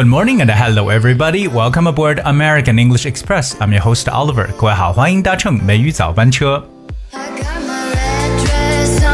Good morning and hello everybody. Welcome aboard American English Express. I'm your host Oliver. 各位好，欢迎搭乘美语早班车。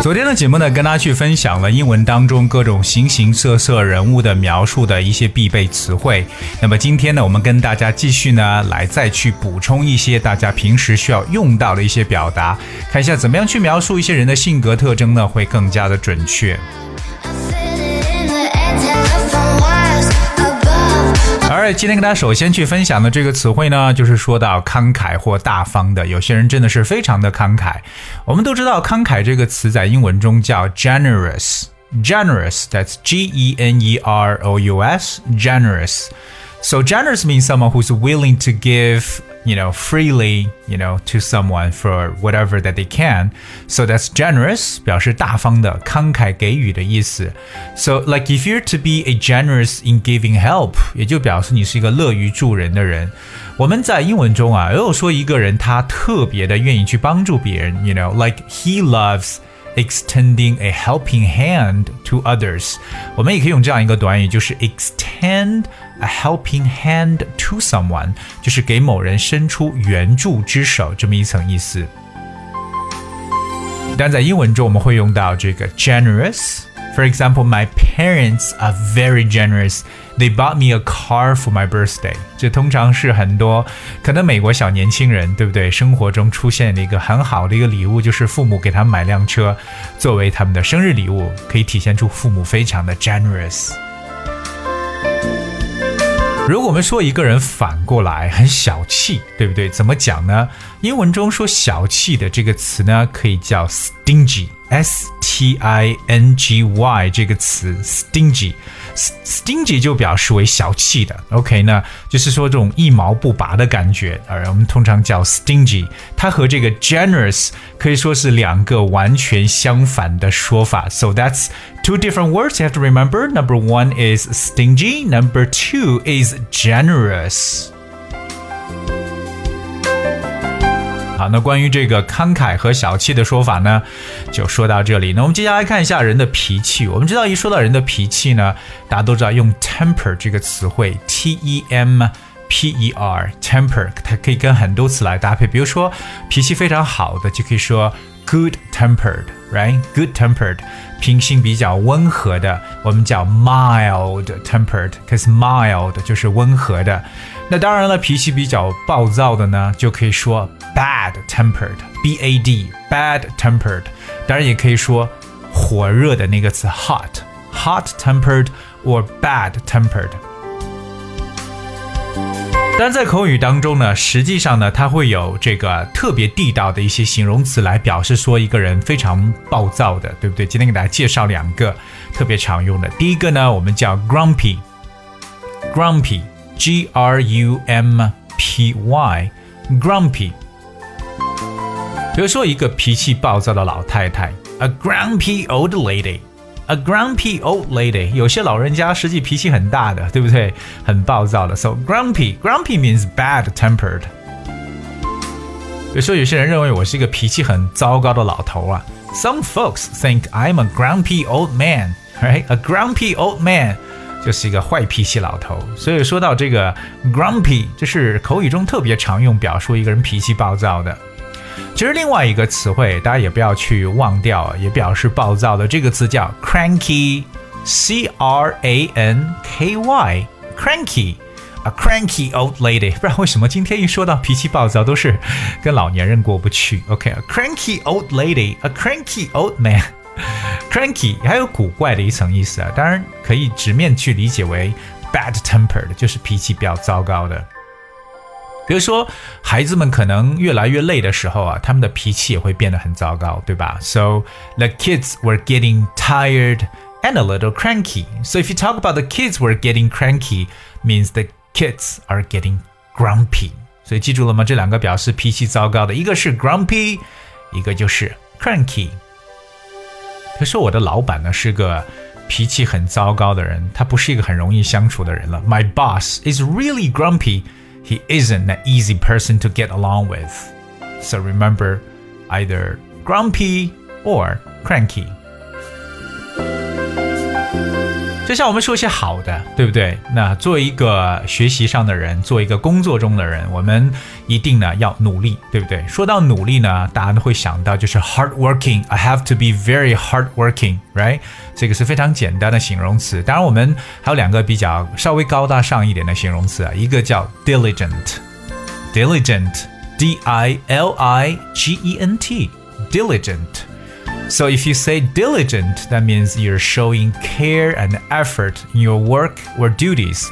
昨天的节目呢，跟大家去分享了英文当中各种形形色色人物的描述的一些必备词汇。那么今天呢，我们跟大家继续呢，来再去补充一些大家平时需要用到的一些表达，看一下怎么样去描述一些人的性格特征呢，会更加的准确。而今天跟大家首先去分享的这个词汇呢，就是说到慷慨或大方的。有些人真的是非常的慷慨。我们都知道，慷慨这个词在英文中叫 generous，generous，that's G E N E R O U S，generous。So generous means someone who's willing to give you know, freely, you know, to someone for whatever that they can. So that's generous, 表示大方的、慷慨给予的意思。So like if you're to be a generous in giving help，也就表示你是一个乐于助人的人。我们在英文中啊，如果说一个人他特别的愿意去帮助别人，you know, like he loves。 extending a helping hand to others。我们也可以用这样一个短语，就是 extend a helping hand to someone，就是给某人伸出援助之手这么一层意思。但在英文中，我们会用到这个 generous。For example, my parents are very generous. They bought me a car for my birthday. 这通常是很多可能美国小年轻人，对不对？生活中出现的一个很好的一个礼物，就是父母给他们买辆车，作为他们的生日礼物，可以体现出父母非常的 generous。如果我们说一个人反过来很小气，对不对？怎么讲呢？英文中说小气的这个词呢，可以叫 stingy S T I N G Y 这个词 stingy，stingy 就表示为小气的。OK 那，就是说这种一毛不拔的感觉，而我们通常叫 stingy。它和这个 generous 可以说是两个完全相反的说法。So that's two different words you have to remember. Number one is stingy. Number two is generous. 好，那关于这个慷慨和小气的说法呢，就说到这里。那我们接下来看一下人的脾气。我们知道，一说到人的脾气呢，大家都知道用 temper 这个词汇，t e m p e r，temper，它可以跟很多词来搭配。比如说，脾气非常好的，就可以说 good tempered，right？good tempered，品性比较温和的，我们叫 mild tempered，cause mild 就是温和的。那当然了，脾气比较暴躁的呢，就可以说。bad tempered, b a d bad tempered，当然也可以说火热的那个词 hot hot tempered or bad tempered。但在口语当中呢，实际上呢，它会有这个特别地道的一些形容词来表示说一个人非常暴躁的，对不对？今天给大家介绍两个特别常用的。第一个呢，我们叫 grumpy，grumpy grumpy，grumpy，g r u m p y，grumpy。比如说一个脾气暴躁的老太太，a grumpy old lady，a grumpy old lady，有些老人家实际脾气很大的，对不对？很暴躁的，so grumpy，grumpy means bad tempered。比如说有些人认为我是一个脾气很糟糕的老头啊，some folks think I'm a grumpy old man，right？a grumpy old man 就是一个坏脾气老头。所以说到这个 grumpy，这是口语中特别常用表述一个人脾气暴躁的。其实另外一个词汇，大家也不要去忘掉，也表示暴躁的这个词叫 cranky，c r a n k y，cranky，a cranky old lady。不知道为什么今天一说到脾气暴躁，都是跟老年人过不去。OK，a cranky old lady，a cranky old man man，cranky 还有古怪的一层意思啊，当然可以直面去理解为 bad tempered，就是脾气比较糟糕的。比如说，孩子们可能越来越累的时候啊，他们的脾气也会变得很糟糕，对吧？So the kids were getting tired and a little cranky. So if you talk about the kids were getting cranky, means the kids are getting grumpy. 所以记住了吗？这两个表示脾气糟糕的，一个是 grumpy，一个就是 cranky。 可是我的老板呢是个脾气很糟糕的人，他不是一个很容易相处的人了。My boss is really grumpy he isn't an easy person to get along with. So remember either grumpy or cranky. 就像我们说一些好的，对不对？那作为一个学习上的人，做一个工作中的人，我们一定呢要努力，对不对？说到努力呢，大家都会想到就是 hard working。I have to be very hard working，right？这个是非常简单的形容词。当然，我们还有两个比较稍微高大上一点的形容词啊，一个叫 diligent，diligent，d i l i g e n t，diligent。So if you say diligent, that means you're showing care and effort in your work or duties.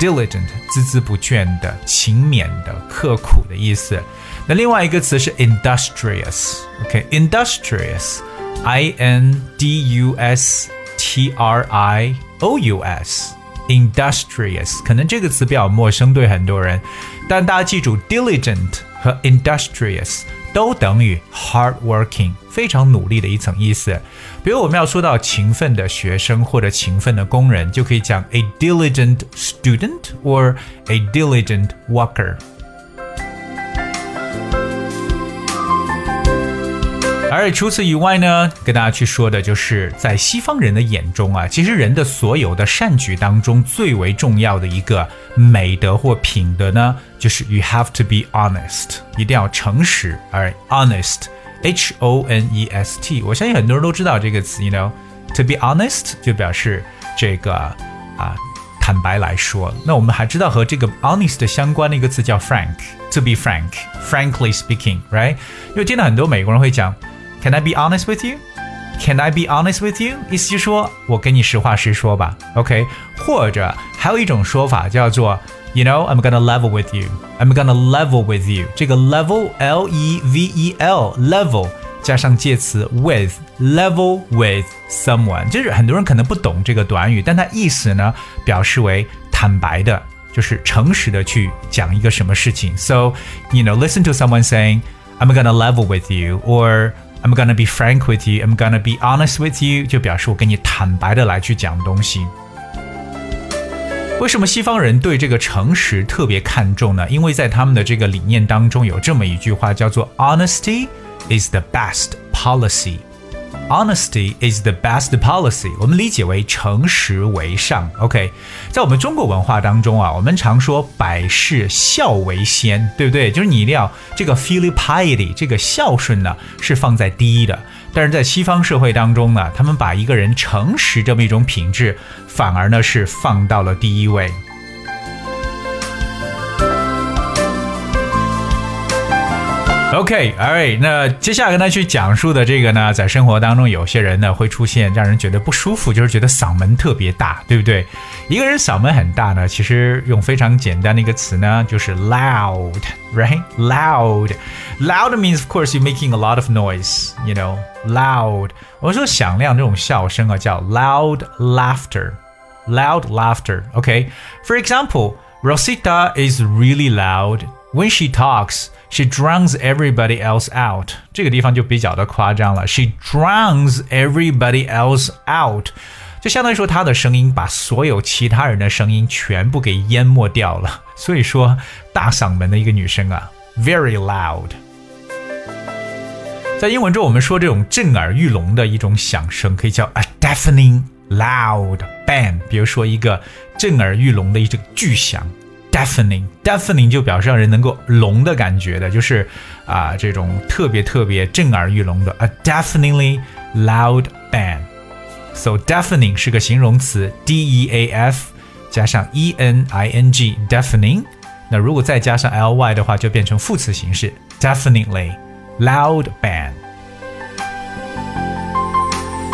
Diligent，孜孜不倦的、勤勉的、刻苦的意思。那另外一个词是 industrious，OK，industrious，I N D U S T R I O U S，industrious，可能这个词比较陌生对很多人，但大家记住 diligent 和 industrious。 都等于 hardworking，非常努力的一层意思。比如我们要说到勤奋的学生或者勤奋的工人，就可以讲 a diligent student or a diligent worker。而除此以外呢，跟大家去说的就是在西方人的眼中啊，其实人的所有的善举当中最为重要的一个美德或品德呢，就是 you have to be honest，一定要诚实。而 honest，h o n e s t，我相信很多人都知道这个词，you know，to be honest 就表示这个啊坦白来说。那我们还知道和这个 honest 相关的一个词叫 frank，to be frank，frankly speaking，right？因为听到很多美国人会讲。Can I be honest with you? Can I be honest with you? 意思就是说我跟你实话实说吧，OK？或者还有一种说法叫做，You know, I'm gonna level with you. I'm gonna level with you. 这个 level L E V E L level 加上介词 with level with someone，就是很多人可能不懂这个短语，但它意思呢表示为坦白的，就是诚实的去讲一个什么事情。So you know, listen to someone saying, "I'm gonna level with you," or I'm gonna be frank with you. I'm gonna be honest with you，就表示我跟你坦白的来去讲东西。为什么西方人对这个诚实特别看重呢？因为在他们的这个理念当中有这么一句话，叫做 “Honesty is the best policy”。Honesty is the best policy。我们理解为诚实为上。OK，在我们中国文化当中啊，我们常说百事孝为先，对不对？就是你一定要这个 filial piety，这个孝顺呢是放在第一的。但是在西方社会当中呢，他们把一个人诚实这么一种品质，反而呢是放到了第一位。OK，All right，那接下来跟大家去讲述的这个呢，在生活当中，有些人呢会出现让人觉得不舒服，就是觉得嗓门特别大，对不对？一个人嗓门很大呢，其实用非常简单的一个词呢，就是 loud，right？loud，loud means of course you making a lot of noise，you know，loud。我说响亮这种笑声啊，叫 loud laughter，loud laughter。OK，for example，Rosita is really loud when she talks。 She drowns everybody else out。这个地方就比较的夸张了。She drowns everybody else out，就相当于说她的声音把所有其他人的声音全部给淹没掉了。所以说，大嗓门的一个女生啊，very loud。在英文中，我们说这种震耳欲聋的一种响声，可以叫 a deafening loud bang。比如说一个震耳欲聋的一种巨响。deafening，deafening 就表示让人能够聋的感觉的，就是啊这种特别特别震耳欲聋的 a deafeningly loud bang。So deafening 是个形容词，d e a f 加上 e n i n g，deafening。那如果再加上 l y 的话，就变成副词形式，definitely loud bang。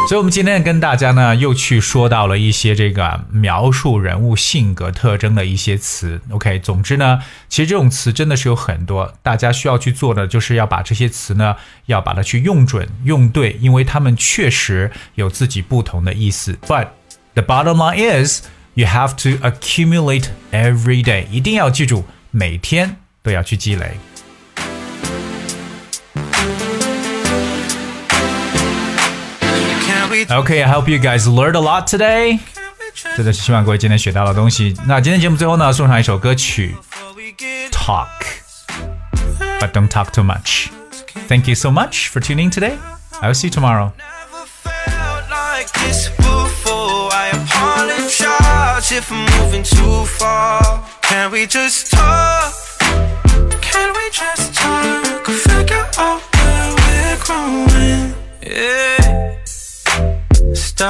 所以，我们今天跟大家呢，又去说到了一些这个描述人物性格特征的一些词。OK，总之呢，其实这种词真的是有很多，大家需要去做的，就是要把这些词呢，要把它去用准、用对，因为它们确实有自己不同的意思。But the bottom line is you have to accumulate every day，一定要记住，每天都要去积累。Okay, I hope you guys learned a lot today. 真的是希望各位今天学到了东西。那今天节目最后呢，送上一首歌曲，Talk, but don't talk too much. Thank you so much for tuning today. I will see you tomorrow. charge if I'm moving too far. Can we just talk?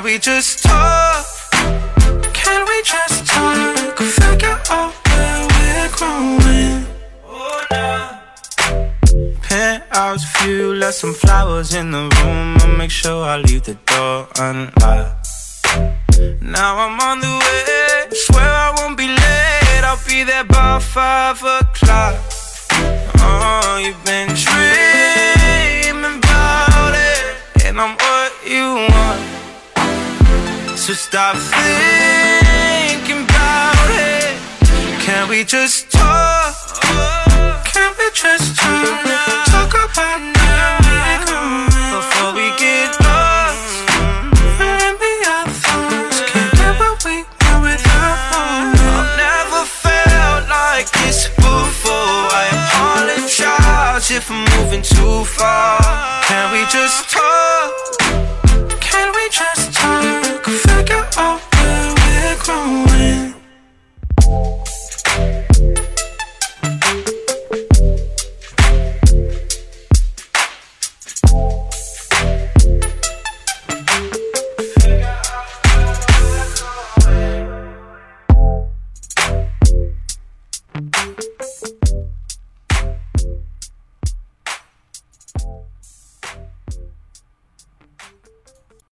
Can we just talk? Can we just talk? Figure out where we're growing. Oh, nah. Penthouse view, left some flowers in the room. I'll make sure I leave the door unlocked. Now I'm on the way. Swear I won't be late. I'll be there by five o'clock. Oh, you've been dreaming So stop thinking about it. Can we just talk? Can we just talk?